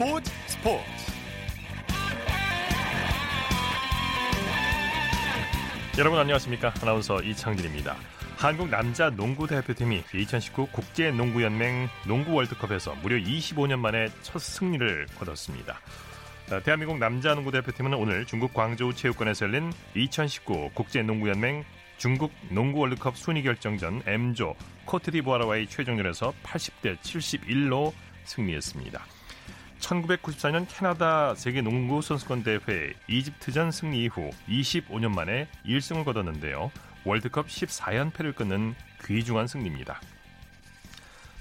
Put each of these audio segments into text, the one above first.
스포츠 스포츠 여러분 안녕하십니까 아나운서 이창진입니다 한국 남자 농구 대표팀이 2019 국제 농구연맹 농구 월드컵에서 무려 25년 만에 첫 승리를 거뒀습니다. 대한민국 남자 농구 대표팀은 오늘 중국 광저우 체육관에서 열린 2019 국제 농구연맹 중국 농구 월드컵 순위 결정전 M조 코트디부아르와의 최종전에서 80대 71로 승리했습니다. 1994년 캐나다 세계 농구 선수권 대회 이집트전 승리 이후 25년 만에 1승을 거뒀는데요. 월드컵 14연패를 끊는 귀중한 승리입니다.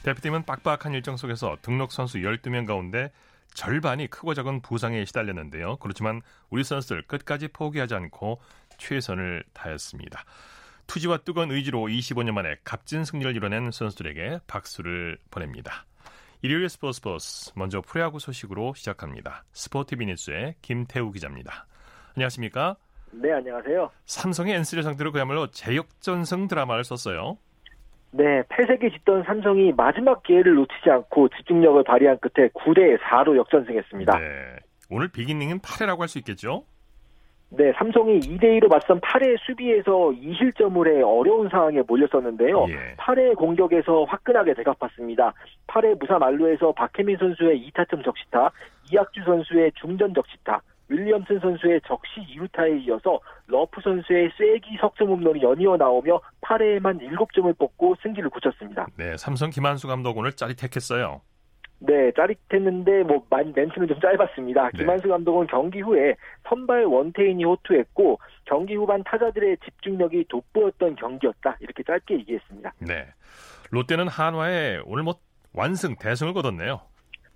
대표팀은 빡빡한 일정 속에서 등록 선수 12명 가운데 절반이 크고 작은 부상에 시달렸는데요. 그렇지만 우리 선수들 끝까지 포기하지 않고 최선을 다했습니다. 투지와 뜨거운 의지로 25년 만에 값진 승리를 이뤄낸 선수들에게 박수를 보냅니다. 일요일 스포츠 버스 먼저 프로야구 소식으로 시작합니다. 스포티비 뉴스의 김태우 기자입니다. 안녕하십니까? 네, 안녕하세요. 삼성의 NC를 상대로 그야말로 제역전승 드라마를 썼어요. 네, 패색이 짙던 삼성이 마지막 기회를 놓치지 않고 집중력을 발휘한 끝에 9대 4로 역전승했습니다. 네, 오늘 비기닝은 8회라고 할 수 있겠죠? 네, 삼성이 2대2로 맞선 8회 수비에서 2실점을 해 어려운 상황에 몰렸었는데요. 예. 8회 공격에서 화끈하게 대갚았습니다. 8회 무사 만루에서 박해민 선수의 2타점 적시타, 이학주 선수의 중전 적시타, 윌리엄슨 선수의 적시 2루타에 이어서 러프 선수의 쐐기 석점 홈런이 연이어 나오며 8회에만 7점을 뽑고 승기를 굳혔습니다. 네, 삼성 김한수 감독 오늘 짜릿했겠어요. 네, 짜릿했는데 뭐 멘트는 좀 짧았습니다. 네. 김한수 감독은 경기 후에 선발 원태인이 호투했고 경기 후반 타자들의 집중력이 돋보였던 경기였다. 이렇게 짧게 얘기했습니다. 네. 롯데는 한화에 오늘 뭐 완승 대승을 거뒀네요.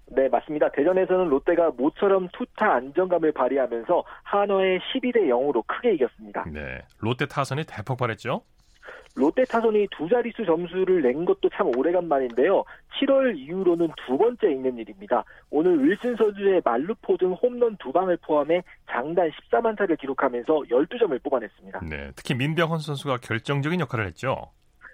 네, 맞습니다. 대전에서는 롯데가 모처럼 투타 안정감을 발휘하면서 한화에 12대 0으로 크게 이겼습니다. 네. 롯데 타선이 대폭발했죠? 롯데 타선이 두 자릿수 점수를 낸 것도 참 오래간만인데요. 7월 이후로는 두 번째 있는 일입니다. 오늘 윌슨 선수의 말루포 등 홈런 두 방을 포함해 장단 14만 타를 기록하면서 12점을 뽑아냈습니다. 네, 특히 민병헌 선수가 결정적인 역할을 했죠.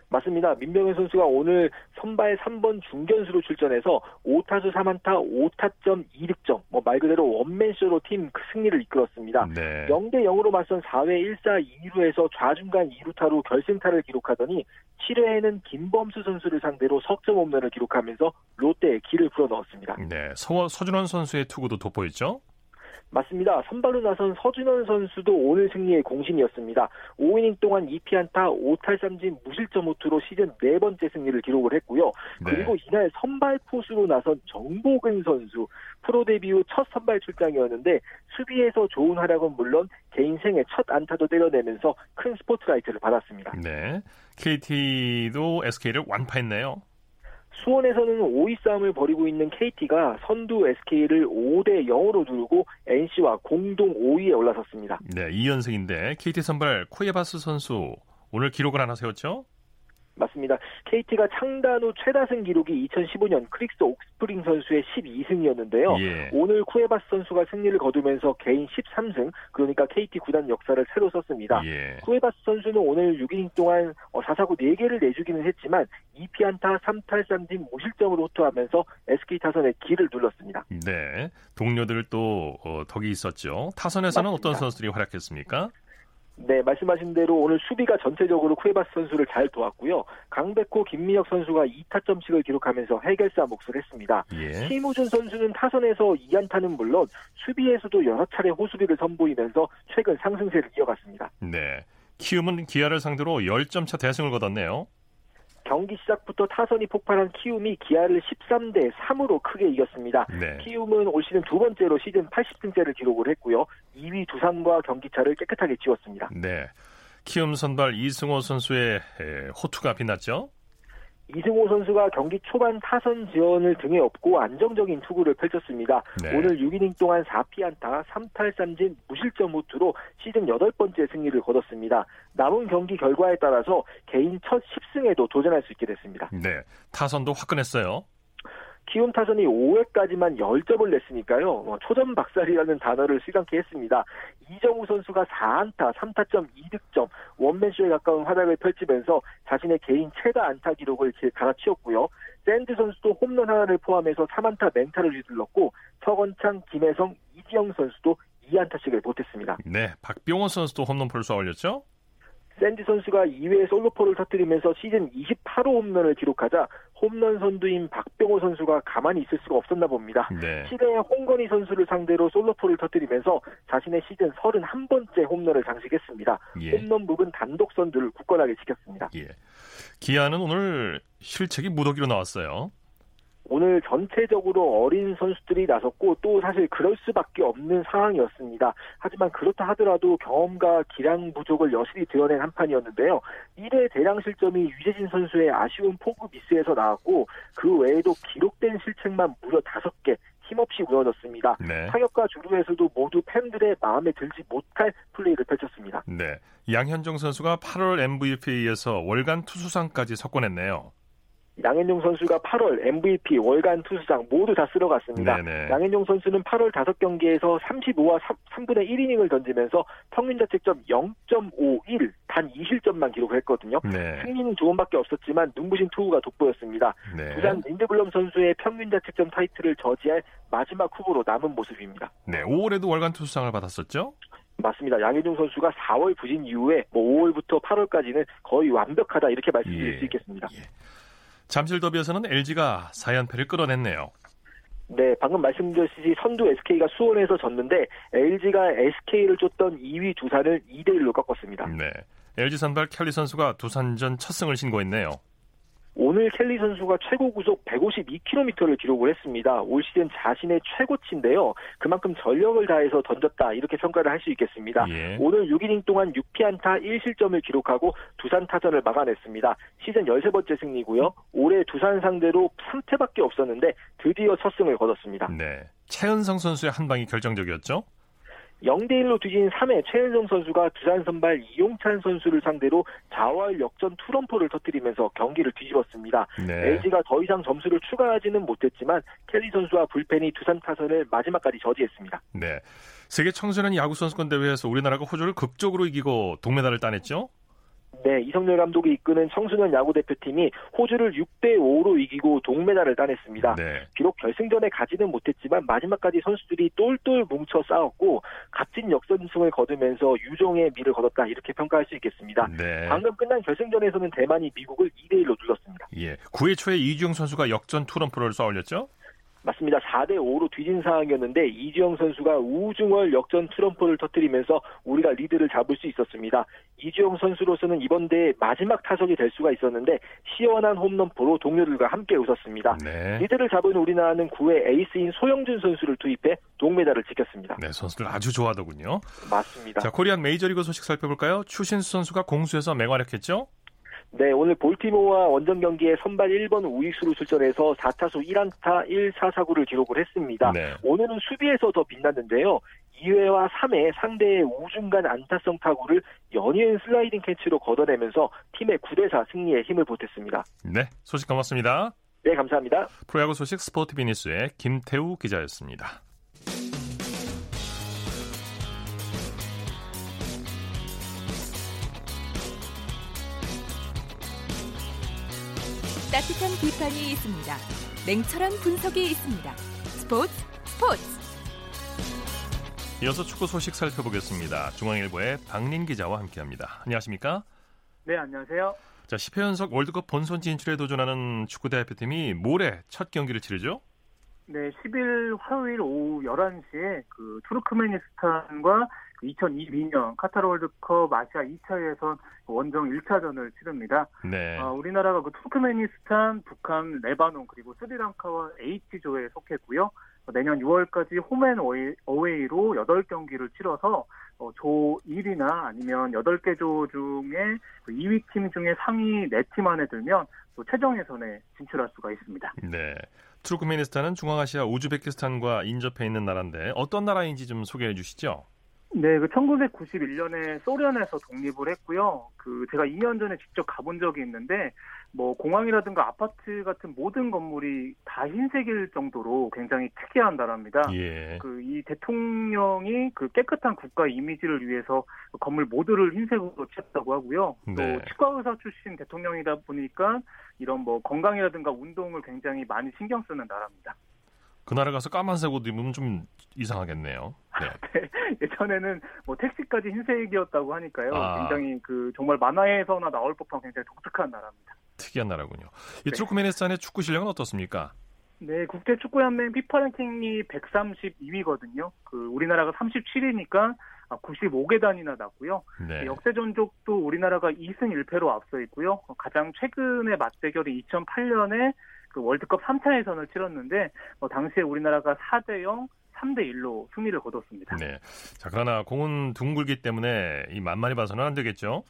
맞습니다. 민병현 선수가 오늘 선발 3번 중견수로 출전해서 5타수 3안타 5타점 2득점 뭐 말 그대로 원맨쇼로 팀그 승리를 이끌었습니다. 네. 0대 0으로 맞선 4회 1사 2루에서 좌중간 2루타로 결승타를 기록하더니 7회에는 김범수 선수를 상대로 석점 홈런을 기록하면서 롯데에 길을 불어넣었습니다. 네, 서, 서준원 선수의 투구도 돋보였죠? 맞습니다. 선발로 나선 서준원 선수도 오늘 승리의 공신이었습니다. 5이닝 동안 2피안타 5탈삼진 무실점 호투로 시즌 네 번째 승리를 기록을 했고요. 네. 그리고 이날 선발 포수로 나선 정보근 선수 프로 데뷔 후 첫 선발 출장이었는데 수비에서 좋은 활약은 물론 개인 생애 첫 안타도 때려내면서 큰 스포트라이트를 받았습니다. 네. KT도 SK를 완파했네요. 수원에서는 5위 싸움을 벌이고 있는 KT가 선두 SK를 5대 0으로 두르고 NC와 공동 5위에 올라섰습니다. 네, 2연승인데 KT 선발 쿠에바스 선수 오늘 기록을 하나 세웠죠? 맞습니다. KT가 창단 후 최다승 기록이 2015년 크리스 옥스프링 선수의 12승이었는데요. 예. 오늘 쿠에바스 선수가 승리를 거두면서 개인 13승, 그러니까 KT 구단 역사를 새로 썼습니다. 예. 쿠에바스 선수는 오늘 6이닝 동안 4사구 어, 4개를 내주기는 했지만 2피안타 3탈삼진 무실점으로 호투하면서 SK 타선의 기를 눌렀습니다. 네. 동료들 또 어, 덕이 있었죠. 타선에서는 맞습니다. 어떤 선수들이 활약했습니까? 네, 말씀하신 대로 오늘 수비가 전체적으로 쿠에바스 선수를 잘 도왔고요. 강백호, 김민혁 선수가 2타점씩을 기록하면서 해결사 몫을 했습니다. 예. 심우준 선수는 타선에서 2안타는 물론 수비에서도 여러 차례 호수비를 선보이면서 최근 상승세를 이어갔습니다. 네. 키움은 기아를 상대로 10점 차 대승을 거뒀네요. 경기 시작부터 타선이 폭발한 키움이 기아를 13대 3으로 크게 이겼습니다. 네. 키움은 올 시즌 두 번째로 시즌 80승째를 기록을 했고요. 2위 두산과 경기차를 깨끗하게 지웠습니다. 네. 키움 선발 이승호 선수의 호투가 빛났죠? 이승호 선수가 경기 초반 타선 지원을 등에 업고 안정적인 투구를 펼쳤습니다. 네. 오늘 6이닝 동안 4피안타, 3탈삼진, 무실점 호투로 시즌 8번째 승리를 거뒀습니다. 남은 경기 결과에 따라서 개인 첫 10승에도 도전할 수 있게 됐습니다. 네, 타선도 화끈했어요. 키움 타선이 5회까지만 10점을 냈으니까요. 뭐 초전 박살이라는 단어를 실감케 했습니다. 이정후 선수가 4안타, 3타점, 2득점, 원맨쇼에 가까운 활약을 펼치면서 자신의 개인 최다 안타 기록을 갈아치웠고요. 샌즈 선수도 홈런 하나를 포함해서 3안타 맹타를 휘둘렀고 서건창, 김혜성, 이지영 선수도 2안타씩을 보탰습니다. 네, 박병호 선수도 홈런포를 쏘아올렸죠? 샌즈 선수가 2회 솔로포를 터뜨리면서 시즌 28호 홈런을 기록하자 홈런 선두인 박병호 선수가 가만히 있을 수가 없었나 봅니다. 네. 7회 홍건희 선수를 상대로 솔로포를 터뜨리면서 자신의 시즌 31번째 홈런을 장식했습니다. 예. 홈런 부분 단독 선두를 굳건하게 지켰습니다. 예. 기아는 오늘 실책이 무더기로 나왔어요. 오늘 전체적으로 어린 선수들이 나섰고 또 사실 그럴 수밖에 없는 상황이었습니다. 하지만 그렇다 하더라도 경험과 기량 부족을 여실히 드러낸 한 판이었는데요. 1회 대량 실점이 유재진 선수의 아쉬운 포구 미스에서 나왔고 그 외에도 기록된 실책만 무려 5개 힘없이 무너졌습니다. 네. 타격과 주루에서도 모두 팬들의 마음에 들지 못할 플레이를 펼쳤습니다. 네. 양현종 선수가 8월 MVP에서 월간 투수상까지 석권했네요. 양현종 선수가 8월 MVP 월간 투수상 모두 다 쓸어갔습니다. 네네. 양현종 선수는 8월 5경기에서 35와 3, 분의 1이닝을 던지면서 평균 자책점 0.51, 단 2실점만 기록했거든요. 네. 승리는 두 번밖에 없었지만 눈부신 투구가 돋보였습니다. 네. 두산 린드블럼 선수의 평균 자책점 타이틀을 저지할 마지막 후보로 남은 모습입니다. 네, 5월에도 월간 투수상을 받았었죠? 맞습니다. 양현종 선수가 4월 부진 이후에 뭐 5월부터 8월까지는 거의 완벽하다 이렇게 말씀드릴 예. 수 있겠습니다. 예. 잠실 더비에서는 LG가 4연패를 끌어냈네요. 네, 방금 말씀드렸듯이 선두 SK가 수원에서 졌는데 LG가 SK를 쫓던 2위 두산을 2대 1로 꺾었습니다. 네. LG 선발 켈리 선수가 두산전 첫 승을 신고했네요. 오늘 켈리 선수가 최고 구속 152km를 기록을 했습니다. 올 시즌 자신의 최고치인데요. 그만큼 전력을 다해서 던졌다 이렇게 평가를 할 수 있겠습니다. 예. 오늘 6이닝 동안 6피안타 1실점을 기록하고 두산 타전을 막아냈습니다. 시즌 13번째 승리고요. 올해 두산 상대로 3패밖에 없었는데 드디어 첫 승을 거뒀습니다. 네. 최은성 선수의 한 방이 결정적이었죠? 0대 1로 뒤진 3회 최은성 선수가 두산 선발 이용찬 선수를 상대로 자활 역전 투런포를 터뜨리면서 경기를 뒤집었습니다. 네. LG가 더 이상 점수를 추가하지는 못했지만 켈리 선수와 불펜이 두산 타선을 마지막까지 저지했습니다. 네. 세계 청소년 야구 선수권 대회에서 우리나라가 호주를 극적으로 이기고 동메달을 따냈죠? 네, 이성열 감독이 이끄는 청소년 야구 대표팀이 호주를 6대 5로 이기고 동메달을 따냈습니다. 네. 비록 결승전에 가지는 못했지만 마지막까지 선수들이 똘똘 뭉쳐 싸웠고 값진 역전승을 거두면서 유종의 미를 거뒀다 이렇게 평가할 수 있겠습니다. 네. 방금 끝난 결승전에서는 대만이 미국을 2대 1로 눌렀습니다. 예, 9회 초에 이주영 선수가 역전 투런프를 쏘아올렸죠? 맞습니다. 4대 5로 뒤진 상황이었는데 이주영 선수가 우중월 역전 트럼프를 터뜨리면서 우리가 리드를 잡을 수 있었습니다. 이주영 선수로서는 이번 대회 마지막 타석이 될 수가 있었는데 시원한 홈런포로 동료들과 함께 웃었습니다. 네. 리드를 잡은 우리나라는 9회 에이스인 소영준 선수를 투입해 동메달을 지켰습니다. 네, 선수들 아주 좋아하더군요. 맞습니다. 자, 코리안 메이저리그 소식 살펴볼까요? 추신수 선수가 공수에서 맹활약했죠? 네, 오늘 볼티모어와 원정 경기에 선발 1번 우익수로 출전해서 4타수 1안타 1사사구를 기록을 했습니다. 네. 오늘은 수비에서 더 빛났는데요. 2회와 3회 상대의 우중간 안타성 타구를 연이은 슬라이딩 캐치로 걷어내면서 팀의 9대4 승리에 힘을 보탰습니다. 네, 소식 고맙습니다. 네, 감사합니다. 프로야구 소식 스포티비니스의 김태우 기자였습니다. 따뜻한 비판이 있습니다. 냉철한 분석이 있습니다. 스포츠 스포츠. 이어서 축구 소식 살펴보겠습니다. 중앙일보의 박린 기자와 함께합니다. 안녕하십니까? 네, 안녕하세요. 자, 10회 연속 월드컵 본선 진출에 도전하는 축구 대표팀이 모레 첫 경기를 치르죠? 네, 10일 화요일 오후 11시에 그 투르크메니스탄과 2022년 카타르 월드컵 아시아 2차 예선 원정 1차전을 치릅니다. 네. 어, 우리나라가 그 투르크메니스탄, 북한, 레바논 그리고 스리랑카와 H조에 속했고요. 내년 6월까지 홈앤 어웨이로 8경기를 치러서 어, 조 1위나 아니면 8개 조 중에 2위 그팀 중에 상위 4팀 안에 들면 또 최종 예선에 진출할 수가 있습니다. 네. 투르크메니스탄은 중앙아시아 우즈베키스탄과 인접해 있는 나라인데 어떤 나라인지 좀 소개해 주시죠. 네, 그 1991년에 소련에서 독립을 했고요. 그 제가 2년 전에 직접 가본 적이 있는데 뭐 공항이라든가 아파트 같은 모든 건물이 다 흰색일 정도로 굉장히 특이한 나라입니다. 예. 그이 대통령이 그 깨끗한 국가 이미지를 위해서 건물 모두를 흰색으로 칠했다고 하고요. 네. 또 치과 의사 출신 대통령이다 보니까 이런 뭐 건강이라든가 운동을 굉장히 많이 신경 쓰는 나라입니다. 그 나라 가서 까만색 옷 입으면 좀 이상하겠네요. 네. 네. 예전에는 뭐 택시까지 흰색이었다고 하니까요. 아. 굉장히 그 정말 만화에서나 나올 법한 굉장히 독특한 나라입니다. 특이한 나라군요. 이 네. 투르크메니스탄의 축구 실력은 어떻습니까? 네, 국제 축구 연맹 피파 랭킹이 132위거든요. 그 우리나라가 37위니까 95계단이나 났고요. 네. 역대 전적도 우리나라가 2승 1패로 앞서 있고요. 가장 최근의 맞대결이 2008년에 그 월드컵 3차 예선을 치렀는데 뭐 당시에 우리나라가 4대 0, 3대 1로 승리를 거뒀습니다. 네. 자, 그러나 공은 둥글기 때문에 이 만만히 봐서는 안 되겠죠?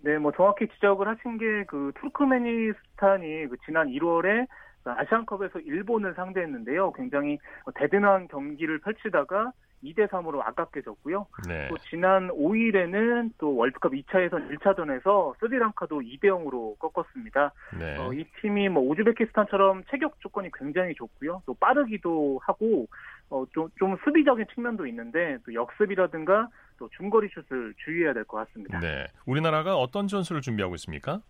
네, 뭐 정확히 지적을 하신 게 그 투르크메니스탄이 그 지난 1월에 아시안컵에서 일본을 상대했는데요. 굉장히 대등한 경기를 펼치다가 2대 3으로 아깝게 졌고요. 네. 또 지난 5일에는 또 월드컵 2차 예선 1차전에서 스리랑카도 2대 0으로 꺾었습니다. 네. 어, 이 팀이 뭐 우즈베키스탄처럼 체격 조건이 굉장히 좋고요. 또 빠르기도 하고 어, 좀, 좀 수비적인 측면도 있는데 또 역습이라든가 또 중거리 슛을 주의해야 될 것 같습니다. 네. 우리나라가 어떤 전술을 준비하고 있습니까?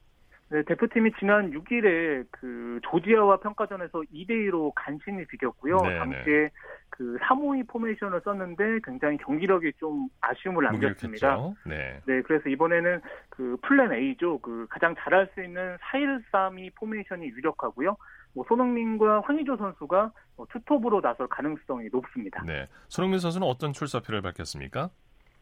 네, 대표팀이 지난 6일에 그 조지아와 평가전에서 2대 2로 간신히 비겼고요. 네네. 당시에 그 352 포메이션을 썼는데 굉장히 경기력이 좀 아쉬움을 남겼습니다. 네. 네, 그래서 이번에는 그 플랜 A죠. 그 가장 잘할 수 있는 4-1-3-2 포메이션이 유력하고요. 뭐 손흥민과 황의조 선수가 뭐 투톱으로 나설 가능성이 높습니다. 네. 손흥민 선수는 어떤 출사표를 밝혔습니까?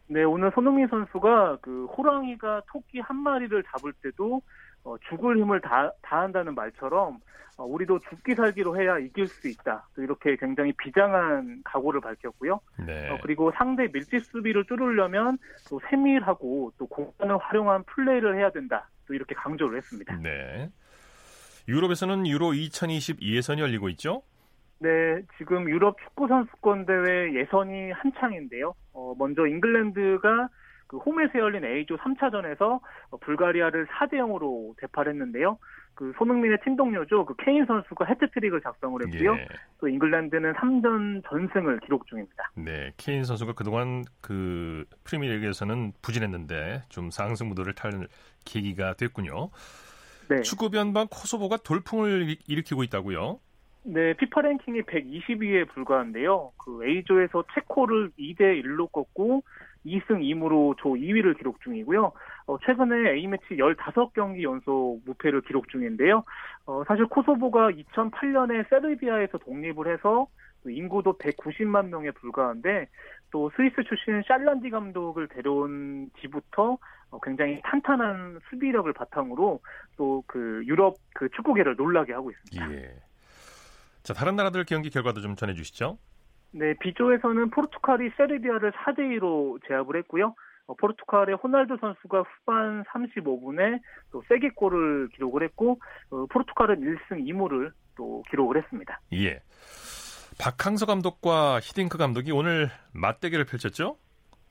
네, 오늘 손흥민 선수가 그 호랑이가 토끼 한 마리를 잡을 때도 어, 죽을 힘을 다, 다한다는 말처럼 어, 우리도 죽기 살기로 해야 이길 수 있다. 또 이렇게 굉장히 비장한 각오를 밝혔고요. 네. 어, 그리고 상대 밀집 수비를 뚫으려면 또 세밀하고 또 공간을 활용한 플레이를 해야 된다. 또 이렇게 강조를 했습니다. 네. 유럽에서는 유로 2020 예선이 열리고 있죠? 네, 지금 유럽 축구 선수권 대회 예선이 한창인데요. 어, 먼저 잉글랜드가 그 홈에서 열린 A조 3차전에서 불가리아를 4대 0으로 대파했는데요. 그 손흥민의 팀 동료죠. 그 케인 선수가 해트트릭을 작성을 했고요. 예. 또 잉글랜드는 3전 전승을 기록 중입니다. 네, 케인 선수가 그동안 그 프리미어리그에서는 부진했는데 좀 상승 무도를 탈 계기가 됐군요. 네. 축구 변방 코소보가 돌풍을 일으키고 있다고요? 네, 피파 랭킹이 120위에 불과한데요. 그 A조에서 체코를 2대 1로 꺾고 2승 2무로 조 2위를 기록 중이고요. 어, 최근에 A매치 15경기 연속 무패를 기록 중인데요. 어, 사실 코소보가 2008년에 세르비아에서 독립을 해서 인구도 190만 명에 불과한데 또 스위스 출신 샬란디 감독을 데려온 뒤부터 어, 굉장히 탄탄한 수비력을 바탕으로 또 그 유럽 그 축구계를 놀라게 하고 있습니다. 예. 자, 다른 나라들 경기 결과도 좀 전해 주시죠. 네, B조에서는 포르투갈이 세르비아를 4대 2로 제압을 했고요. 어, 포르투갈의 호날두 선수가 후반 35분에 또 세게 골을 기록을 했고 어, 포르투갈은 1승 2무를 또 기록을 했습니다. 예. 박항서 감독과 히딩크 감독이 오늘 맞대결을 펼쳤죠?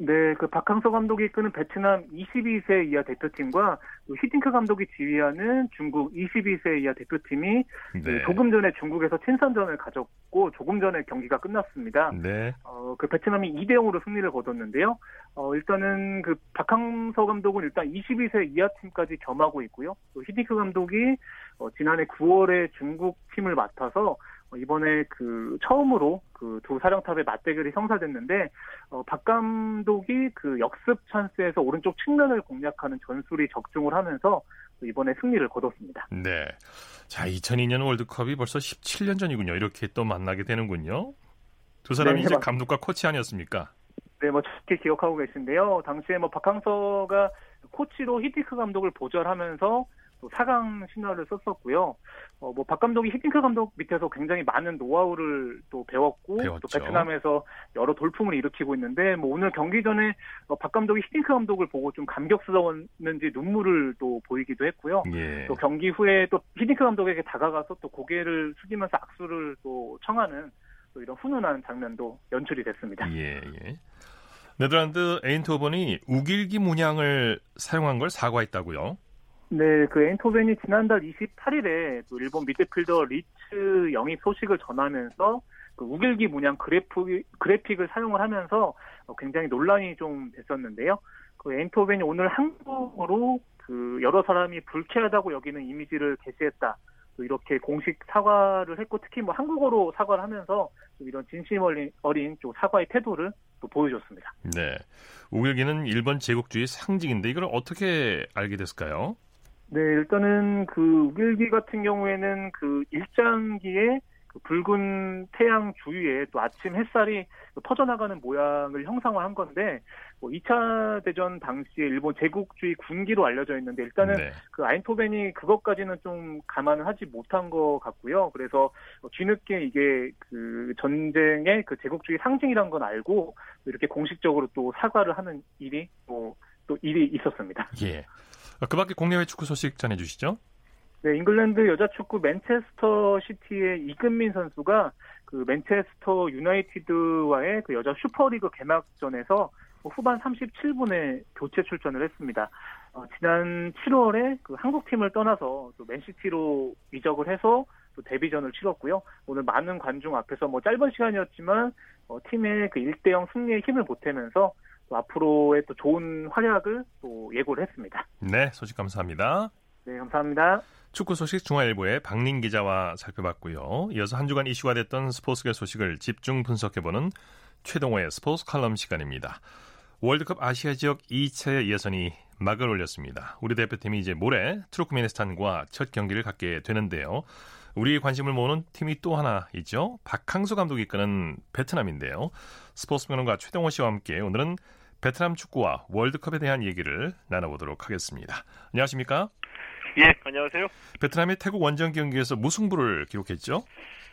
네, 그 박항서 감독이 이끄는 베트남 22세 이하 대표팀과 히딩크 감독이 지휘하는 중국 22세 이하 대표팀이 네. 그 조금 전에 중국에서 친선전을 가졌고 조금 전에 경기가 끝났습니다. 네. 어, 그 베트남이 2대 0으로 승리를 거뒀는데요. 어, 일단은 그 박항서 감독은 일단 22세 이하 팀까지 겸하고 있고요. 또 히딩크 감독이 어, 지난해 9월에 중국 팀을 맡아서 어, 이번에 그 처음으로 그 두 사령탑의 맞대결이 성사됐는데 어, 박 감독이 그 역습 찬스에서 오른쪽 측면을 공략하는 전술이 적중을 하면서 이번에 승리를 거뒀습니다. 네. 자, 2002년 월드컵이 벌써 17년 전이군요. 이렇게 또 만나게 되는군요. 두 사람이 네, 이제. 감독과 코치 아니었습니까? 네, 뭐 좋게 기억하고 계신데요. 당시에 뭐 박항서가 코치로 히티크 감독을 보좌하면서 또 4강 신화를 썼었고요. 어, 뭐, 박 감독이 히딩크 감독 밑에서 굉장히 많은 노하우를 또 배웠고, 배웠죠. 또 베트남에서 여러 돌풍을 일으키고 있는데, 뭐, 오늘 경기 전에 어, 박 감독이 히딩크 감독을 보고 좀 감격스러웠는지 눈물을 또 보이기도 했고요. 예. 또 경기 후에 또 히딩크 감독에게 다가가서 또 고개를 숙이면서 악수를 또 청하는 또 이런 훈훈한 장면도 연출이 됐습니다. 예, 예. 네덜란드 에인토벤이 우길기 문양을 사용한 걸 사과했다고요? 네, 그 에인토벤이 지난달 28일에 또 일본 미드필더 리츠 영입 소식을 전하면서 그 우길기 문양 그래프, 그래픽을 사용을 하면서 굉장히 논란이 좀 됐었는데요. 그 에인토벤이 오늘 한국으로 그 여러 사람이 불쾌하다고 여기는 이미지를 게시했다. 또 이렇게 공식 사과를 했고 특히 뭐 한국어로 사과를 하면서 이런 진심 어린, 어린 좀 사과의 태도를 또 보여줬습니다. 네. 우길기는 일본 제국주의 상징인데 이걸 어떻게 알게 됐을까요? 네, 일단은 그 우길기 같은 경우에는 그 일장기에 그 붉은 태양 주위에 또 아침 햇살이 퍼져나가는 모양을 형상화한 건데 뭐 2차 대전 당시에 일본 제국주의 군기로 알려져 있는데 일단은 네. 그 아인토벤이 그것까지는 좀 감안을 하지 못한 것 같고요. 그래서 뒤늦게 이게 그 전쟁의 그 제국주의 상징이란 건 알고 이렇게 공식적으로 또 사과를 하는 일이 뭐또 일이 있었습니다. 예. 그 밖에 국내외 축구 소식 전해주시죠. 네, 잉글랜드 여자 축구 맨체스터 시티의 이근민 선수가 그 맨체스터 유나이티드와의 그 여자 슈퍼리그 개막전에서 후반 37분에 교체 출전을 했습니다. 어, 지난 7월에 그 한국팀을 떠나서 또 맨시티로 이적을 해서 또 데뷔전을 치렀고요. 오늘 많은 관중 앞에서 뭐 짧은 시간이었지만 어, 팀의 그 1대0 승리에 힘을 보태면서 또 앞으로의 또 좋은 활약을 또 예고를 했습니다. 네, 소식 감사합니다. 네, 감사합니다. 축구 소식 중앙일보의 박린 기자와 살펴봤고요. 이어서 한 주간 이슈가 됐던 스포츠계 소식을 집중 분석해보는 최동호의 스포츠 칼럼 시간입니다. 월드컵 아시아 지역 2차 예선이 막을 올렸습니다. 우리 대표팀이 이제 모레 트루크메니스탄과 첫 경기를 갖게 되는데요. 우리의 관심을 모으는 팀이 또 하나 있죠. 박항수 감독이 이끄는 베트남인데요. 스포츠 평론가 최동호 씨와 함께 오늘은 베트남 축구와 월드컵에 대한 얘기를 나눠보도록 하겠습니다. 안녕하십니까? 예, 안녕하세요. 베트남이 태국 원정 경기에서 무승부를 기록했죠?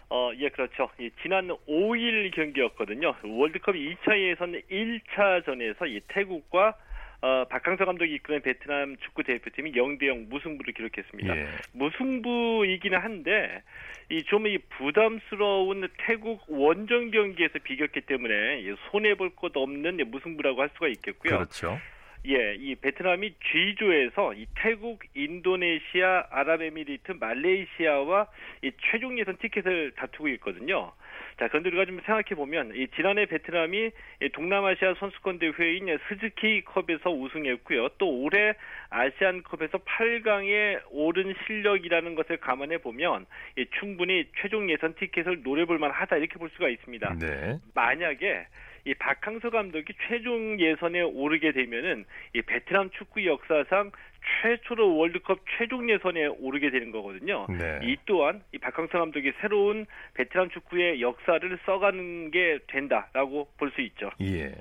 어, 예, 그렇죠. 이 지난 5일 경기였거든요. 월드컵 2차 예선 1차전에서 이 태국과 어, 박항서 감독이 이끄는 베트남 축구 대표팀이 0대0 무승부를 기록했습니다. 예. 무승부이기는 한데 이좀이 부담스러운 태국 원정 경기에서 비겼기 때문에 손해 볼 것 없는 무승부라고 할 수가 있겠고요. 그렇죠. 예, 이 베트남이 G조에서 이 태국, 인도네시아, 아랍에미리트, 말레이시아와 이 최종 예선 티켓을 다투고 있거든요. 자, 그런데 우리가 좀 생각해 보면 이 지난해 베트남이 이 동남아시아 선수권 대회인 스즈키 컵에서 우승했고요. 또 올해 아시안컵에서 8강에 오른 실력이라는 것을 감안해 보면 이 충분히 최종 예선 티켓을 노려볼 만하다 이렇게 볼 수가 있습니다. 네. 만약에 이 박항서 감독이 최종 예선에 오르게 되면은 이 베트남 축구 역사상 최초로 월드컵 최종 예선에 오르게 되는 거거든요. 네. 이 또한 이 박항서 감독이 새로운 베트남 축구의 역사를 써가는 게 된다라고 볼 수 있죠. 예.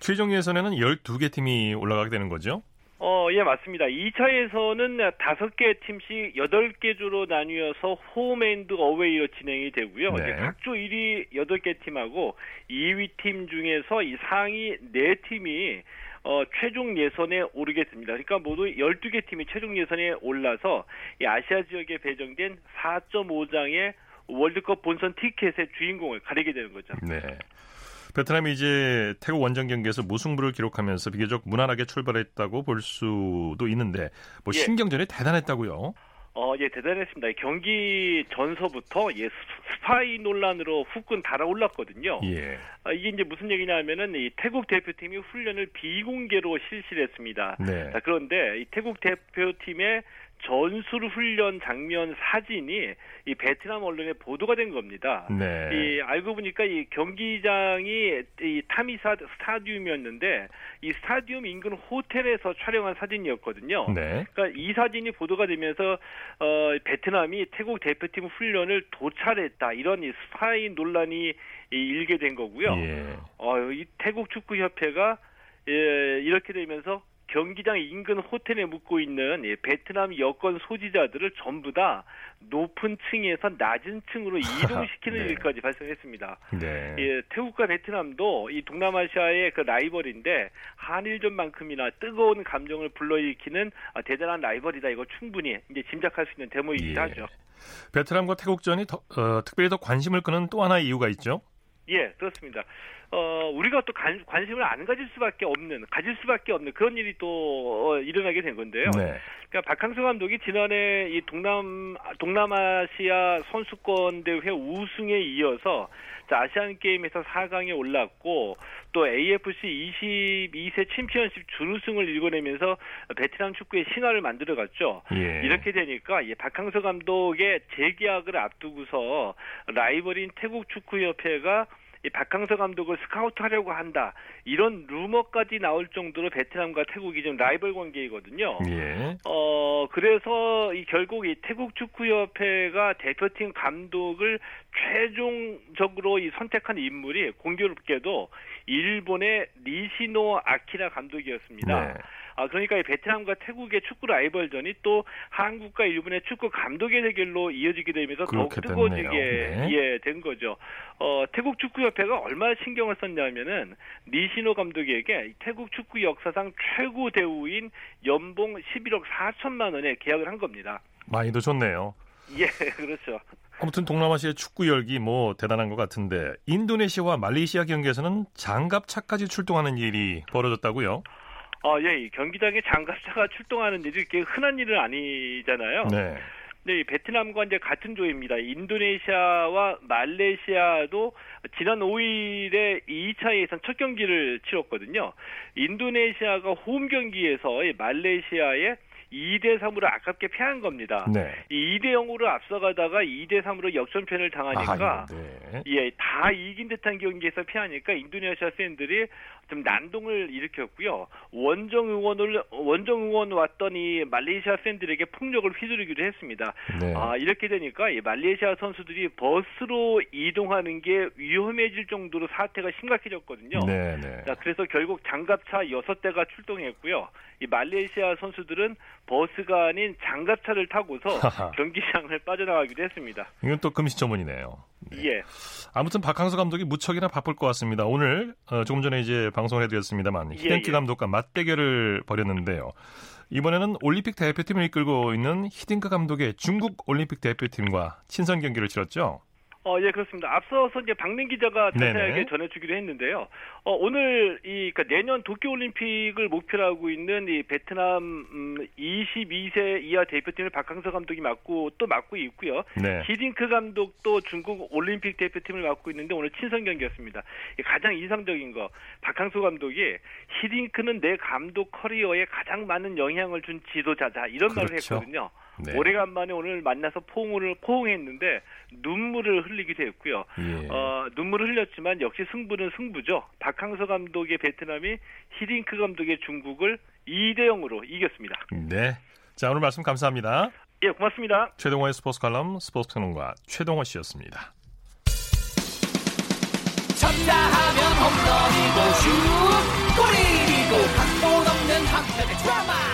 최종 예선에는 12개 팀이 올라가게 되는 거죠? 어, 예, 맞습니다. 2차에서는 5개 팀씩 8개 조로 나뉘어서 홈앤드 어웨이로 진행이 되고요. 네. 이제 각조 1위 8개 팀하고 2위 팀 중에서 이 상위 4팀이 어, 최종 예선에 오르게 됩니다. 그러니까 모두 12개 팀이 최종 예선에 올라서 이 아시아 지역에 배정된 4.5장의 월드컵 본선 티켓의 주인공을 가리게 되는 거죠. 네. 베트남이 이제 태국 원정 경기에서 무승부를 기록하면서 비교적 무난하게 출발했다고 볼 수도 있는데 뭐 예. 신경전이 대단했다고요? 어, 예, 대단했습니다. 경기 전서부터 예, 스파이 논란으로 후끈 달아올랐거든요. 예. 아, 이게 이제 무슨 얘기냐면은 이 태국 대표팀이 훈련을 비공개로 실시를 했습니다. 네. 자, 그런데 이 태국 대표팀의 전술 훈련 장면 사진이 이 베트남 언론에 보도가 된 겁니다. 네. 이 알고 보니까 이 경기장이 이 타미사 스타디움이었는데 이 스타디움 인근 호텔에서 촬영한 사진이었거든요. 네. 그러니까 이 사진이 보도가 되면서 어 베트남이 태국 대표팀 훈련을 도찰했다 이런 이 스파이 논란이 일게 된 거고요. 예. 어이 태국 축구 협회가 예, 이렇게 되면서 경기장 인근 호텔에 묵고 있는 베트남 여권 소지자들을 전부 다 높은 층에서 낮은 층으로 이동시키는 네. 일까지 발생했습니다. 네. 예, 태국과 베트남도 이 동남아시아의 그 라이벌인데 한일전만큼이나 뜨거운 감정을 불러일으키는 아, 대단한 라이벌이다. 이거 충분히 이제 짐작할 수 있는 대목이기도 예. 하죠. 베트남과 태국전이 더, 어, 특별히 더 관심을 끄는 또 하나의 이유가 있죠. 예, 그렇습니다. 어, 우리가 또 관, 관심을 안 가질 수밖에 없는, 가질 수밖에 없는 그런 일이 또 어, 일어나게 된 건데요. 네. 그러니까 박항서 감독이 지난해 이 동남 동남아시아 선수권 대회 우승에 이어서 자, 아시안 게임에서 4강에 올랐고 또 AFC 22세 챔피언십 준우승을 일궈내면서 베트남 축구의 신화를 만들어갔죠. 예. 이렇게 되니까 이 박항서 감독의 재계약을 앞두고서 라이벌인 태국 축구협회가 이 박항서 감독을 스카우트하려고 한다 이런 루머까지 나올 정도로 베트남과 태국이 좀 라이벌 관계이거든요. 예. 어 그래서 이 결국 이 태국 축구협회가 대표팀 감독을 최종적으로 이 선택한 인물이 공교롭게도 일본의 리시노 아키라 감독이었습니다. 네. 아, 그러니까 이 베트남과 태국의 축구 라이벌전이 또 한국과 일본의 축구 감독의 대결로 이어지게 되면서 더욱 뜨거워지게 네. 예, 된 거죠. 어, 태국 축구협회가 얼마나 신경을 썼냐면은 니시노 감독에게 태국 축구 역사상 최고 대우인 연봉 11억 4천만 원에 계약을 한 겁니다. 많이도 좋네요. 예, 그렇죠. 아무튼 동남아시아의 축구 열기 뭐 대단한 것 같은데 인도네시아와 말레이시아 경기에서는 장갑차까지 출동하는 일이 벌어졌다고요? 어, 예, 경기장에 장갑차가 출동하는 일이 그렇게 흔한 일은 아니잖아요. 네. 네, 베트남과 이제 같은 조입니다. 인도네시아와 말레이시아도 지난 5일에 2차 예선 첫 경기를 치렀거든요. 인도네시아가 홈 경기에서 말레이시아에 2대 3으로 아깝게 패한 겁니다. 네. 이 2대 0으로 앞서가다가 2대 3으로 역전패를 당하니까 아, 네. 예, 다 이긴 듯한 경기에서 패하니까 인도네시아 팬들이 좀 난동을 일으켰고요. 원정 의원을 원정 의원 왔더니 말레이시아 팬들에게 폭력을 휘두르기도 했습니다. 네. 아, 이렇게 되니까 이 말레이시아 선수들이 버스로 이동하는 게 위험해질 정도로 사태가 심각해졌거든요. 네, 네. 자, 그래서 결국 장갑차 6대가 출동했고요. 이 말레이시아 선수들은 버스가 아닌 장갑차를 타고서 경기장을 빠져나가기도 했습니다. 이건 또 금시초문이네요. 네. 예. 아무튼 박항서 감독이 무척이나 바쁠 것 같습니다. 오늘 어, 조금 전에 이제 방송을 해드렸습니다만 예, 히덴키 예, 예. 감독과 맞대결을 벌였는데요. 이번에는 올림픽 대표팀을 이끌고 있는 히딩크 감독의 중국 올림픽 대표팀과 친선 경기를 치렀죠. 어, 예, 그렇습니다. 앞서서 이제 박민 기자가 자세하게 전해주기로 했는데요. 어, 오늘 이, 그니까 내년 도쿄올림픽을 목표로 하고 있는 이 베트남, 음, 22세 이하 대표팀을 박항서 감독이 맡고 또 맡고 있고요. 네. 히딩크 감독도 중국 올림픽 대표팀을 맡고 있는데 오늘 친선 경기였습니다. 가장 인상적인 거, 박항서 감독이 히딩크는 내 감독 커리어에 가장 많은 영향을 준 지도자다. 이런 그렇죠. 말을 했거든요. 네. 오래간만에 오늘 만나서 포옹을 포옹했는데 눈물을 흘리기도 했고요. 예. 어, 눈물을 흘렸지만 역시 승부는 승부죠. 박항서 감독의 베트남이 히딩크 감독의 중국을 2대 0으로 이겼습니다. 네. 자, 오늘 말씀 감사합니다. 예, 고맙습니다. 최동호의 스포츠 칼럼 스포츠 평론가 최동호 씨였습니다. 쳤다 하면 홈런이고 슛 골이고 각본 없는 한편의 드라마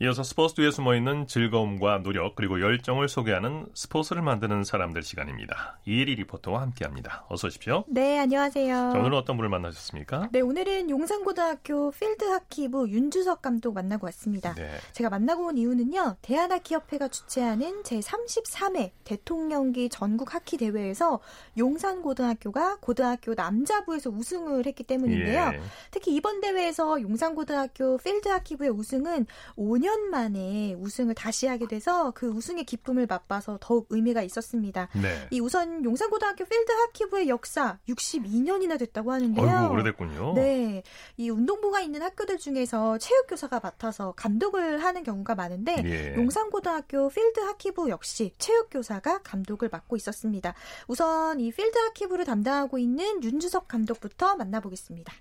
이어서 스포츠 뒤에 숨어 있는 즐거움과 노력 그리고 열정을 소개하는 스포츠를 만드는 사람들 시간입니다. 이혜리 리포터와 함께합니다. 어서 오십시오. 네, 안녕하세요. 자, 오늘은 어떤 분을 만나셨습니까? 네, 오늘은 용산고등학교 필드하키부 윤주석 감독 만나고 왔습니다. 네. 제가 만나고 온 이유는요. 대한하키협회가 주최하는 제33회 대통령기 전국 하키 대회에서 용산고등학교가 고등학교 남자부에서 우승을 했기 때문인데요. 예. 특히 이번 대회에서 용산고등학교 필드하키부의 우승은 5년 5년 만에 우승을 다시 하게 돼서 그 우승의 기쁨을 맛봐서 더욱 의미가 있었습니다. 네. 이 우선 용산고등학교 필드 하키부의 역사 62년이나 됐다고 하는데요. 아이고, 오래됐군요. 네. 이 운동부가 있는 학교들 중에서 체육교사가 맡아서 감독을 하는 경우가 많은데 예. 용산고등학교 필드 하키부 역시 체육교사가 감독을 맡고 있었습니다. 우선 이 필드 하키부를 담당하고 있는 윤주석 감독부터 만나보겠습니다.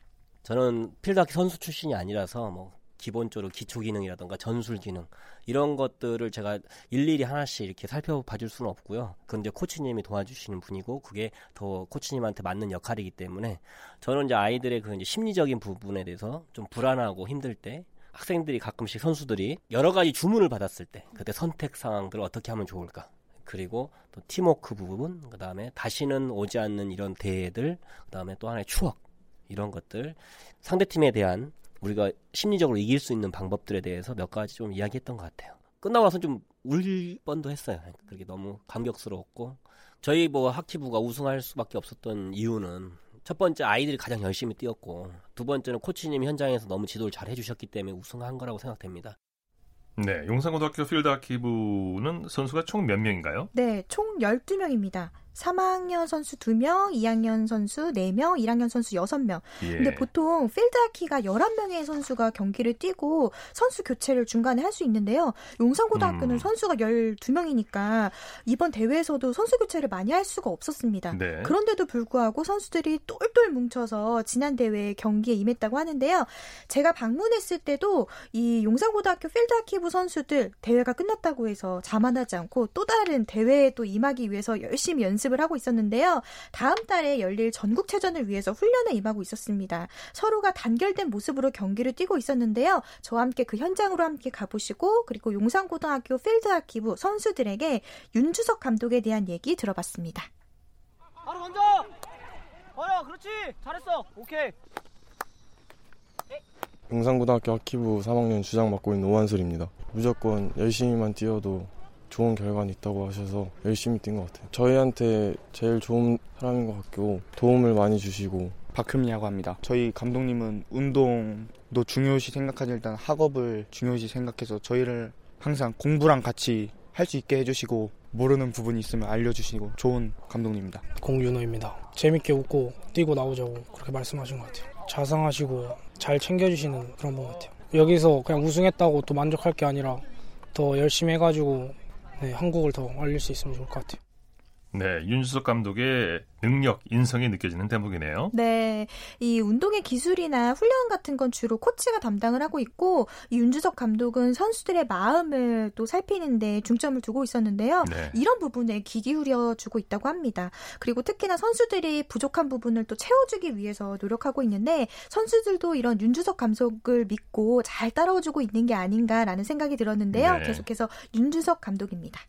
저는 필드하키 선수 출신이 아니라서 뭐 기본적으로 기초 기능이라던가 전술 기능 이런 것들을 제가 일일이 하나씩 이렇게 살펴봐 줄 수는 없고요. 이제 코치님이 도와주시는 분이고 그게 더 코치님한테 맞는 역할이기 때문에 저는 이제 아이들의 그 이제 심리적인 부분에 대해서 좀 불안하고 힘들 때 학생들이 가끔씩 선수들이 여러 가지 주문을 받았을 때 그때 선택 상황들을 어떻게 하면 좋을까? 그리고 또 팀워크 부분, 그 다음에 다시는 오지 않는 이런 대회들, 그 다음에 또 하나의 추억 이런 것들 상대팀에 대한 우리가 심리적으로 이길 수 있는 방법들에 대해서 몇 가지 좀 이야기했던 것 같아요. 끝나고 나서 좀 울 뻔도 했어요. 그렇게 너무 감격스러웠고 저희 뭐 학기부가 우승할 수밖에 없었던 이유는 첫 번째 아이들이 가장 열심히 뛰었고 두 번째는 코치님이 현장에서 너무 지도를 잘 해주셨기 때문에 우승한 거라고 생각됩니다. 네, 용산고등학교 필드 아키부는 선수가 총 몇 명인가요? 네, 총 12명입니다. 3학년 선수 2명, 2학년 선수 4명, 1학년 선수 6명. 예. 근데 보통 필드 하키가 11명의 선수가 경기를 뛰고 선수 교체를 중간에 할 수 있는데요. 용산고등학교는 음. 선수가 12명이니까 이번 대회에서도 선수 교체를 많이 할 수가 없었습니다. 네. 그런데도 불구하고 선수들이 똘똘 뭉쳐서 지난 대회 경기에 임했다고 하는데요. 제가 방문했을 때도 이 용산고등학교 필드 하키부 선수들 대회가 끝났다고 해서 자만하지 않고 또 다른 대회에 또 임하기 위해서 열심히 연습 연습을 하고 있었는데요. 다음 달에 열릴 전국체전을 위해서 훈련에 임하고 있었습니다. 서로가 단결된 모습으로 경기를 뛰고 있었는데요. 저와 함께 그 현장으로 함께 가보시고 그리고 용산고등학교 필드아키부 선수들에게 윤주석 감독에 대한 얘기 들어봤습니다. 바로 먼저! 어여 그렇지! 잘했어! 오케이! 용산고등학교 학기부 3학년 주장 맡고 있는 오한솔입니다. 무조건 열심히만 뛰어도 좋은 결과는 있다고 하셔서 열심히 뛴 것 같아요. 저희한테 제일 좋은 사람인 것 같고 도움을 많이 주시고 박흠이라고 합니다. 저희 감독님은 운동도 중요시 생각하지 일단 학업을 중요시 생각해서 저희를 항상 공부랑 같이 할 수 있게 해주시고 모르는 부분이 있으면 알려주시고 좋은 감독님입니다. 공윤호입니다. 재밌게 웃고 뛰고 나오자고 그렇게 말씀하신 것 같아요. 자상하시고 잘 챙겨주시는 그런 분 같아요. 여기서 그냥 우승했다고 또 만족할 게 아니라 더 열심히 해가지고 네, 한국을 더 알릴 수 있으면 좋을 것 같아요. 네, 윤수석 감독의 능력, 인성이 느껴지는 대목이네요. 네, 이 운동의 기술이나 훈련 같은 건 주로 코치가 담당을 하고 있고 이 윤주석 감독은 선수들의 마음을 또 살피는데 중점을 두고 있었는데요. 네. 이런 부분에 귀 기울여 주고 있다고 합니다. 그리고 특히나 선수들이 부족한 부분을 또 채워주기 위해서 노력하고 있는데 선수들도 이런 윤주석 감독을 믿고 잘 따라와주고 있는 게 아닌가라는 생각이 들었는데요. 네. 계속해서 윤주석 감독입니다.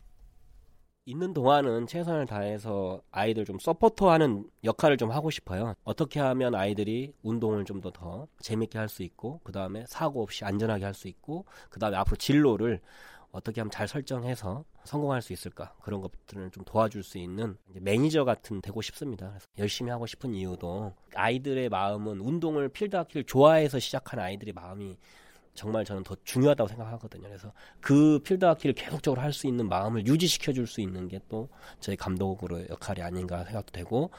있는 동안은 최선을 다해서 아이들 좀 서포터하는 역할을 좀 하고 싶어요. 어떻게 하면 아이들이 운동을 좀더더 재밌게 할 수 있고 그 다음에 사고 없이 안전하게 할 수 있고 그 다음에 앞으로 진로를 어떻게 하면 잘 설정해서 성공할 수 있을까 그런 것들을 좀 도와줄 수 있는 매니저 같은 되고 싶습니다. 그래서 열심히 하고 싶은 이유도 아이들의 마음은 운동을 필드하키를 좋아해서 시작한 아이들의 마음이 정말 저는 더 중요하다고 생각하거든요. 그래서 그 필드 하키를 계속적으로 할 수 있는 마음을 유지시켜 줄 수 있는 게 또 저희 감독으로 역할이 아닌가 생각도 되고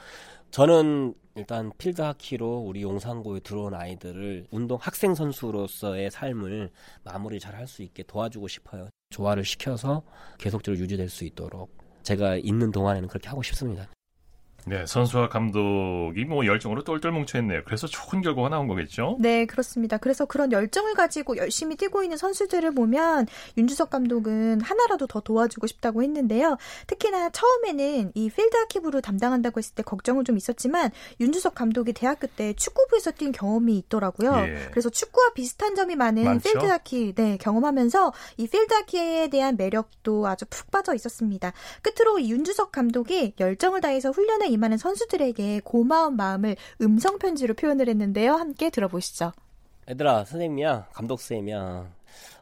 저는 일단 필드 하키로 우리 용산고에 들어온 아이들을 운동 학생 선수로서의 삶을 마무리 잘 할 수 있게 도와주고 싶어요. 조화를 시켜서 계속적으로 유지될 수 있도록 제가 있는 동안에는 그렇게 하고 싶습니다. 네, 선수와 감독이 뭐 열정으로 똘똘 뭉쳐있네요. 그래서 좋은 결과가 나온 거겠죠? 네, 그렇습니다. 그래서 그런 열정을 가지고 열심히 뛰고 있는 선수들을 보면 윤주석 감독은 하나라도 더 도와주고 싶다고 했는데요. 특히나 처음에는 이 필드 하키부를 담당한다고 했을 때 걱정은 좀 있었지만 윤주석 감독이 대학교 때 축구부에서 뛴 경험이 있더라고요. 예. 그래서 축구와 비슷한 점이 많은 많죠? 필드 하키 네, 경험하면서 이 필드 하키에 대한 매력도 아주 푹 빠져 있었습니다. 끝으로 이 윤주석 감독이 열정을 다해서 훈련에 임하는 선수들에게 고마운 마음을 음성 편지로 표현을 했는데요. 함께 들어보시죠. 얘들아, 선생님이야, 감독 쌤이야.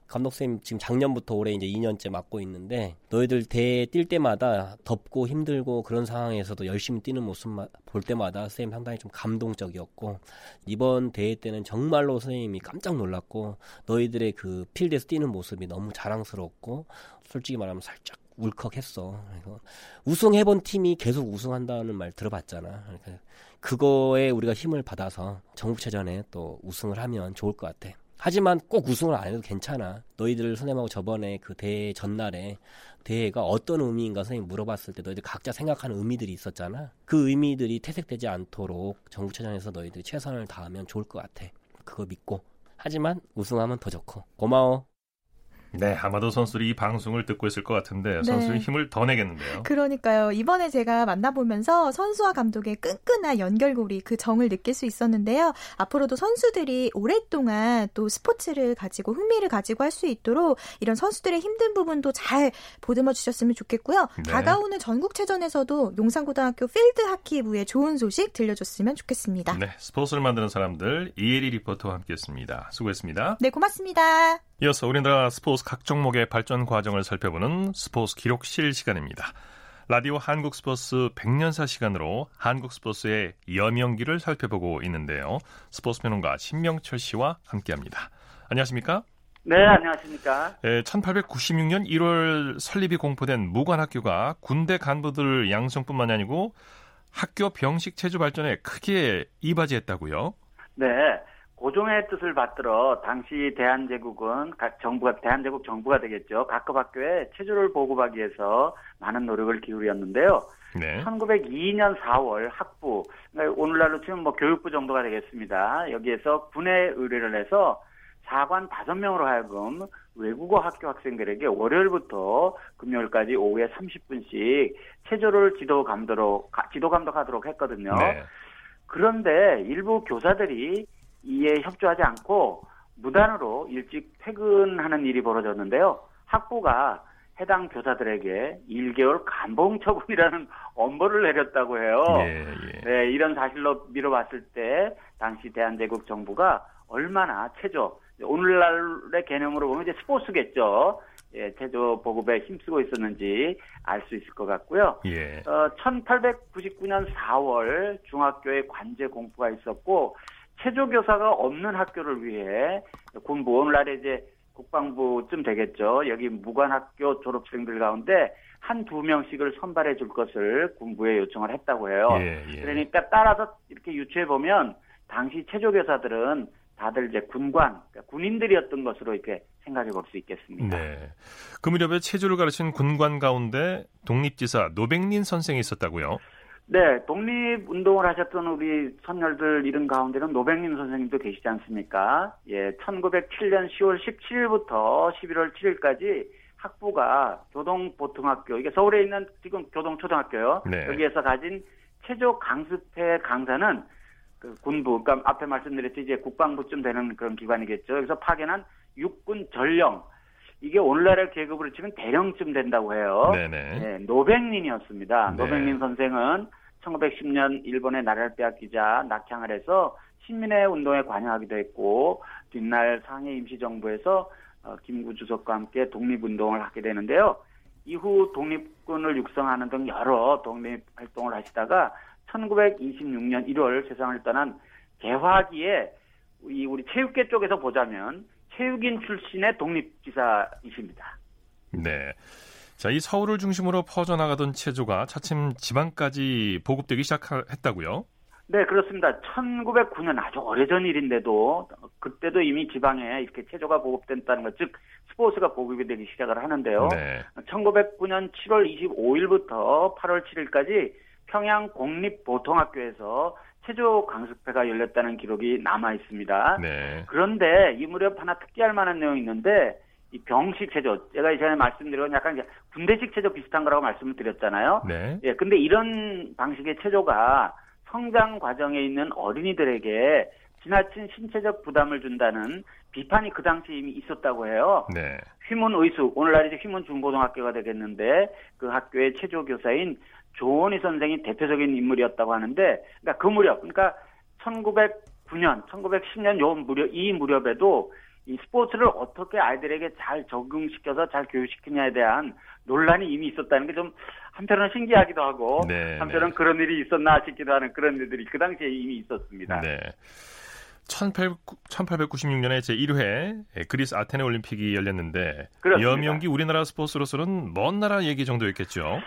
감독 쌤 지금 작년부터 올해 이제 2년째 맡고 있는데 너희들 대회 뛸 때마다 덥고 힘들고 그런 상황에서도 열심히 뛰는 모습 볼 때마다 쌤 상당히 좀 감동적이었고 이번 대회 때는 정말로 선생님이 깜짝 놀랐고 너희들의 그 필드에서 뛰는 모습이 너무 자랑스럽고 솔직히 말하면 살짝 울컥했어. 그래서 우승해본 팀이 계속 우승한다는 말 들어봤잖아. 그러니까 그거에 우리가 힘을 받아서 전국체전에 또 우승을 하면 좋을 것 같아. 하지만 꼭 우승을 안 해도 괜찮아. 너희들 선생님하고 저번에 그 대회 전날에 대회가 어떤 의미인가 선생님 물어봤을 때 너희들 각자 생각하는 의미들이 있었잖아. 그 의미들이 퇴색되지 않도록 전국체전에서 너희들이 최선을 다하면 좋을 것 같아. 그거 믿고. 하지만 우승하면 더 좋고. 고마워. 네, 아마도 선수들이 이 방송을 듣고 있을 것 같은데 네. 선수들이 힘을 더 내겠는데요. 그러니까요. 이번에 제가 만나보면서 선수와 감독의 끈끈한 연결고리 그 정을 느낄 수 있었는데요. 앞으로도 선수들이 오랫동안 또 스포츠를 가지고 흥미를 가지고 할 수 있도록 이런 선수들의 힘든 부분도 잘 보듬어 주셨으면 좋겠고요. 네. 다가오는 전국체전에서도 용산고등학교 필드 하키부의 좋은 소식 들려줬으면 좋겠습니다. 네, 스포츠를 만드는 사람들 이혜리 리포터와 함께했습니다. 수고했습니다. 네, 고맙습니다. 이어서 우리나라 스포츠 각 종목의 발전 과정을 살펴보는 스포츠 기록실 시간입니다. 라디오 한국 스포츠 100년사 시간으로 한국 스포츠의 여명기를 살펴보고 있는데요. 스포츠 평론가 신명철 씨와 함께합니다. 안녕하십니까? 네, 안녕하십니까? 예, 1896년 1월 설립이 공포된 무관학교가 군대 간부들 양성뿐만 아니고 학교 병식 체조 발전에 크게 이바지했다고요? 네. 고종의 뜻을 받들어 당시 대한제국은 각 정부가 대한제국 정부가 되겠죠. 각급 학교에 체조를 보급하기 위해서 많은 노력을 기울였는데요. 네. 1902년 4월 학부 그러니까 오늘날로 치면 뭐 교육부 정도가 되겠습니다. 여기에서 군에 의뢰를 해서 사관 5명으로 하여금 외국어 학교 학생들에게 월요일부터 금요일까지 오후에 30분씩 체조를 지도 감독 지도 감독하도록 했거든요. 네. 그런데 일부 교사들이 이에 협조하지 않고 무단으로 일찍 퇴근하는 일이 벌어졌는데요. 학부가 해당 교사들에게 1개월 감봉 처분이라는 엄벌을 내렸다고 해요. 예, 예. 네, 이런 사실로 미뤄봤을 때 당시 대한제국 정부가 얼마나 체조, 오늘날의 개념으로 보면 이제 스포츠겠죠. 예, 체조 보급에 힘쓰고 있었는지 알 수 있을 것 같고요. 예. 어, 1899년 4월 중학교에 관제 공부가 있었고 체조 교사가 없는 학교를 위해 군부 오늘날에 이제 국방부쯤 되겠죠. 여기 무관학교 졸업생들 가운데 한 두 명씩을 선발해 줄 것을 군부에 요청을 했다고 해요. 예, 예. 그러니까 따라서 이렇게 유추해 보면 당시 체조 교사들은 다들 이제 군관, 그러니까 군인들이었던 것으로 이렇게 생각해 볼 수 있겠습니다. 네. 그 무렵에 체조를 가르친 군관 가운데 독립지사 노백린 선생이 있었다고요? 네, 독립운동을 하셨던 우리 선열들 이름 가운데는 노백림 선생님도 계시지 않습니까? 예, 1907년 10월 17일부터 11월 7일까지 학부가 교동보통학교, 이게 서울에 있는 지금 교동초등학교요. 네. 여기에서 가진 체조 강습회 강사는 그 군부, 그러니까 앞에 말씀드렸듯이 이제 국방부쯤 되는 그런 기관이겠죠. 여기서 파견한 육군 전령, 이게 오늘날의 계급으로 치면 대령쯤 된다고 해요. 네네. 네, 노백린이었습니다. 네. 노백린 선생은 1910년 일본의 나라를 빼앗기자 낙향을 해서 신민의 운동에 관여하기도 했고 뒷날 상해 임시정부에서 어, 김구 주석과 함께 독립운동을 하게 되는데요. 이후 독립군을 육성하는 등 여러 독립 활동을 하시다가 1926년 1월 세상을 떠난 개화기에 이 우리 체육계 쪽에서 보자면 체육인 출신의 독립기사이십니다. 네. 자, 이 서울을 중심으로 퍼져나가던 체조가 차츰 지방까지 보급되기 시작했다고요? 네, 그렇습니다. 1909년 아주 오래전 일인데도 그때도 이미 지방에 이렇게 체조가 보급된다는 것, 즉 스포츠가 보급이 되기 시작을 하는데요. 네. 1909년 7월 25일부터 8월 7일까지 평양 공립보통학교에서 체조 강습회가 열렸다는 기록이 남아 있습니다. 네. 그런데 이 무렵 하나 특기할 만한 내용이 있는데 이 병식 체조, 제가 이전에 말씀드린 약간 군대식 체조 비슷한 거라고 말씀을 드렸잖아요. 네. 예, 근데 이런 방식의 체조가 성장 과정에 있는 어린이들에게 지나친 신체적 부담을 준다는 비판이 그 당시에 이미 있었다고 해요. 네. 휘문 의숙, 오늘날 이제 휘문 중고등학교가 되겠는데 그 학교의 체조 교사인 조원희 선생이 대표적인 인물이었다고 하는데, 그러니까 그 무렵, 그러니까 1909년, 1910년 요 무렵, 이 무렵에도 이 스포츠를 어떻게 아이들에게 잘 적응시켜서 잘 교육시키냐에 대한 논란이 이미 있었다는 게 좀 한편으로는 신기하기도 하고 네, 한편으로는 네. 그런 일이 있었나 싶기도 하는 그런 일들이 그 당시에 이미 있었습니다. 네. 1896년에 제1회 그리스 아테네 올림픽이 열렸는데 그렇습니다. 여명기 우리나라 스포츠로서는 먼 나라 얘기 정도였겠죠.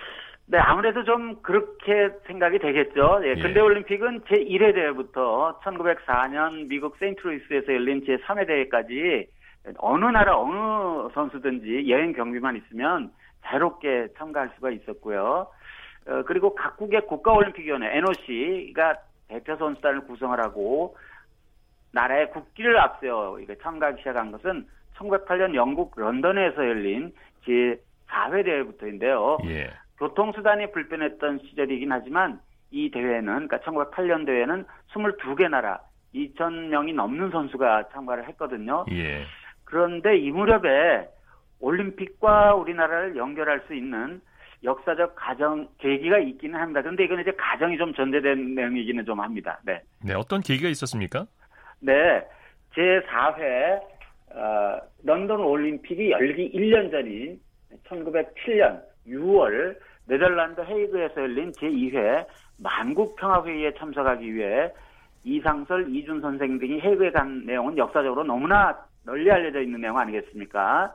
네, 아무래도 좀 그렇게 생각이 되겠죠. 예, 근대 예. 올림픽은 제1회 대회부터 1904년 미국 세인트루이스에서 열린 제3회 대회까지 어느 나라 어느 선수든지 여행 경비만 있으면 자유롭게 참가할 수가 있었고요. 어, 그리고 각국의 국가올림픽위원회 NOC가 대표 선수단을 구성을 하고 나라의 국기를 앞세워 참가하기 시작한 것은 1908년 영국 런던에서 열린 제4회 대회부터인데요. 예. 교통수단이 불편했던 시절이긴 하지만 이 대회는 그러니까 1908년 대회는 22개 나라 2,000명이 넘는 선수가 참가를 했거든요. 예. 그런데 이 무렵에 올림픽과 우리나라를 연결할 수 있는 역사적 가정 계기가 있기는 합니다. 그런데 이건 이제 가정이 좀 전제된 내용이기는 좀 합니다. 네. 네, 어떤 계기가 있었습니까? 네, 제 4회 어, 런던 올림픽이 열기 1년 전인 1907년 6월 네덜란드 헤이그에서 열린 제2회 만국평화회의에 참석하기 위해 이상설, 이준 선생 등이 헤이그에 간 내용은 역사적으로 너무나 널리 알려져 있는 내용 아니겠습니까?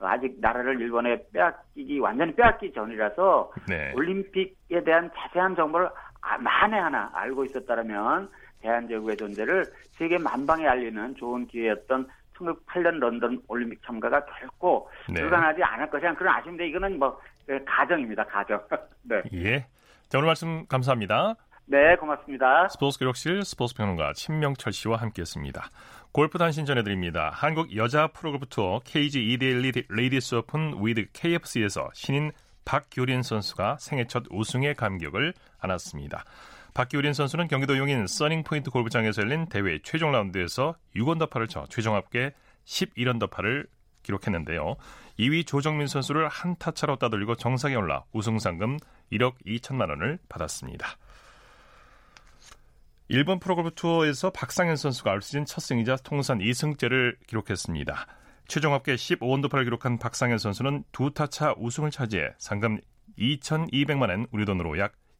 아직 나라를 일본에 빼앗기기 완전히 빼앗기 전이라서 네. 올림픽에 대한 자세한 정보를 아, 만에 하나 알고 있었다면 대한제국의 존재를 세계 만방에 알리는 좋은 기회였던 1908년 런던 올림픽 참가가 결코 네. 불가능하지 않을 것이란 그런 아쉬움인데 이거는 뭐그 가정입니다. 가정. 네. 예. 자, 오늘 말씀 감사합니다. 네, 고맙습니다. 스포츠 기록실 스포츠 평론가 신명철 씨와 함께했습니다. 골프 단신 전해드립니다. 한국 여자 프로골프 투어 KG 2대1 레이디스 오픈 with KFC에서 신인 박교린 선수가 생애 첫 우승의 감격을 안았습니다. 박교린 선수는 경기도 용인 써닝포인트 골프장에서 열린 대회 최종 라운드에서 6언더파를 쳐 최종 합계 11언더파를 기록했는데요. 2위 조정민 선수를 한 타 차로 따돌리고 정상에 올라 우승 상금 1억 2천만 원을 받았습니다. 일본 프로골프 투어에서 박상현 선수가 올 시즌 첫 승이자 통산 2승째를 기록했습니다. 최종 합계 15언더파를 기록한 박상현 선수는 두 타 차 우승을 차지해 상금 2,200만 원, 우리 돈으로 약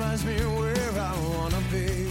reminds me where I wanna be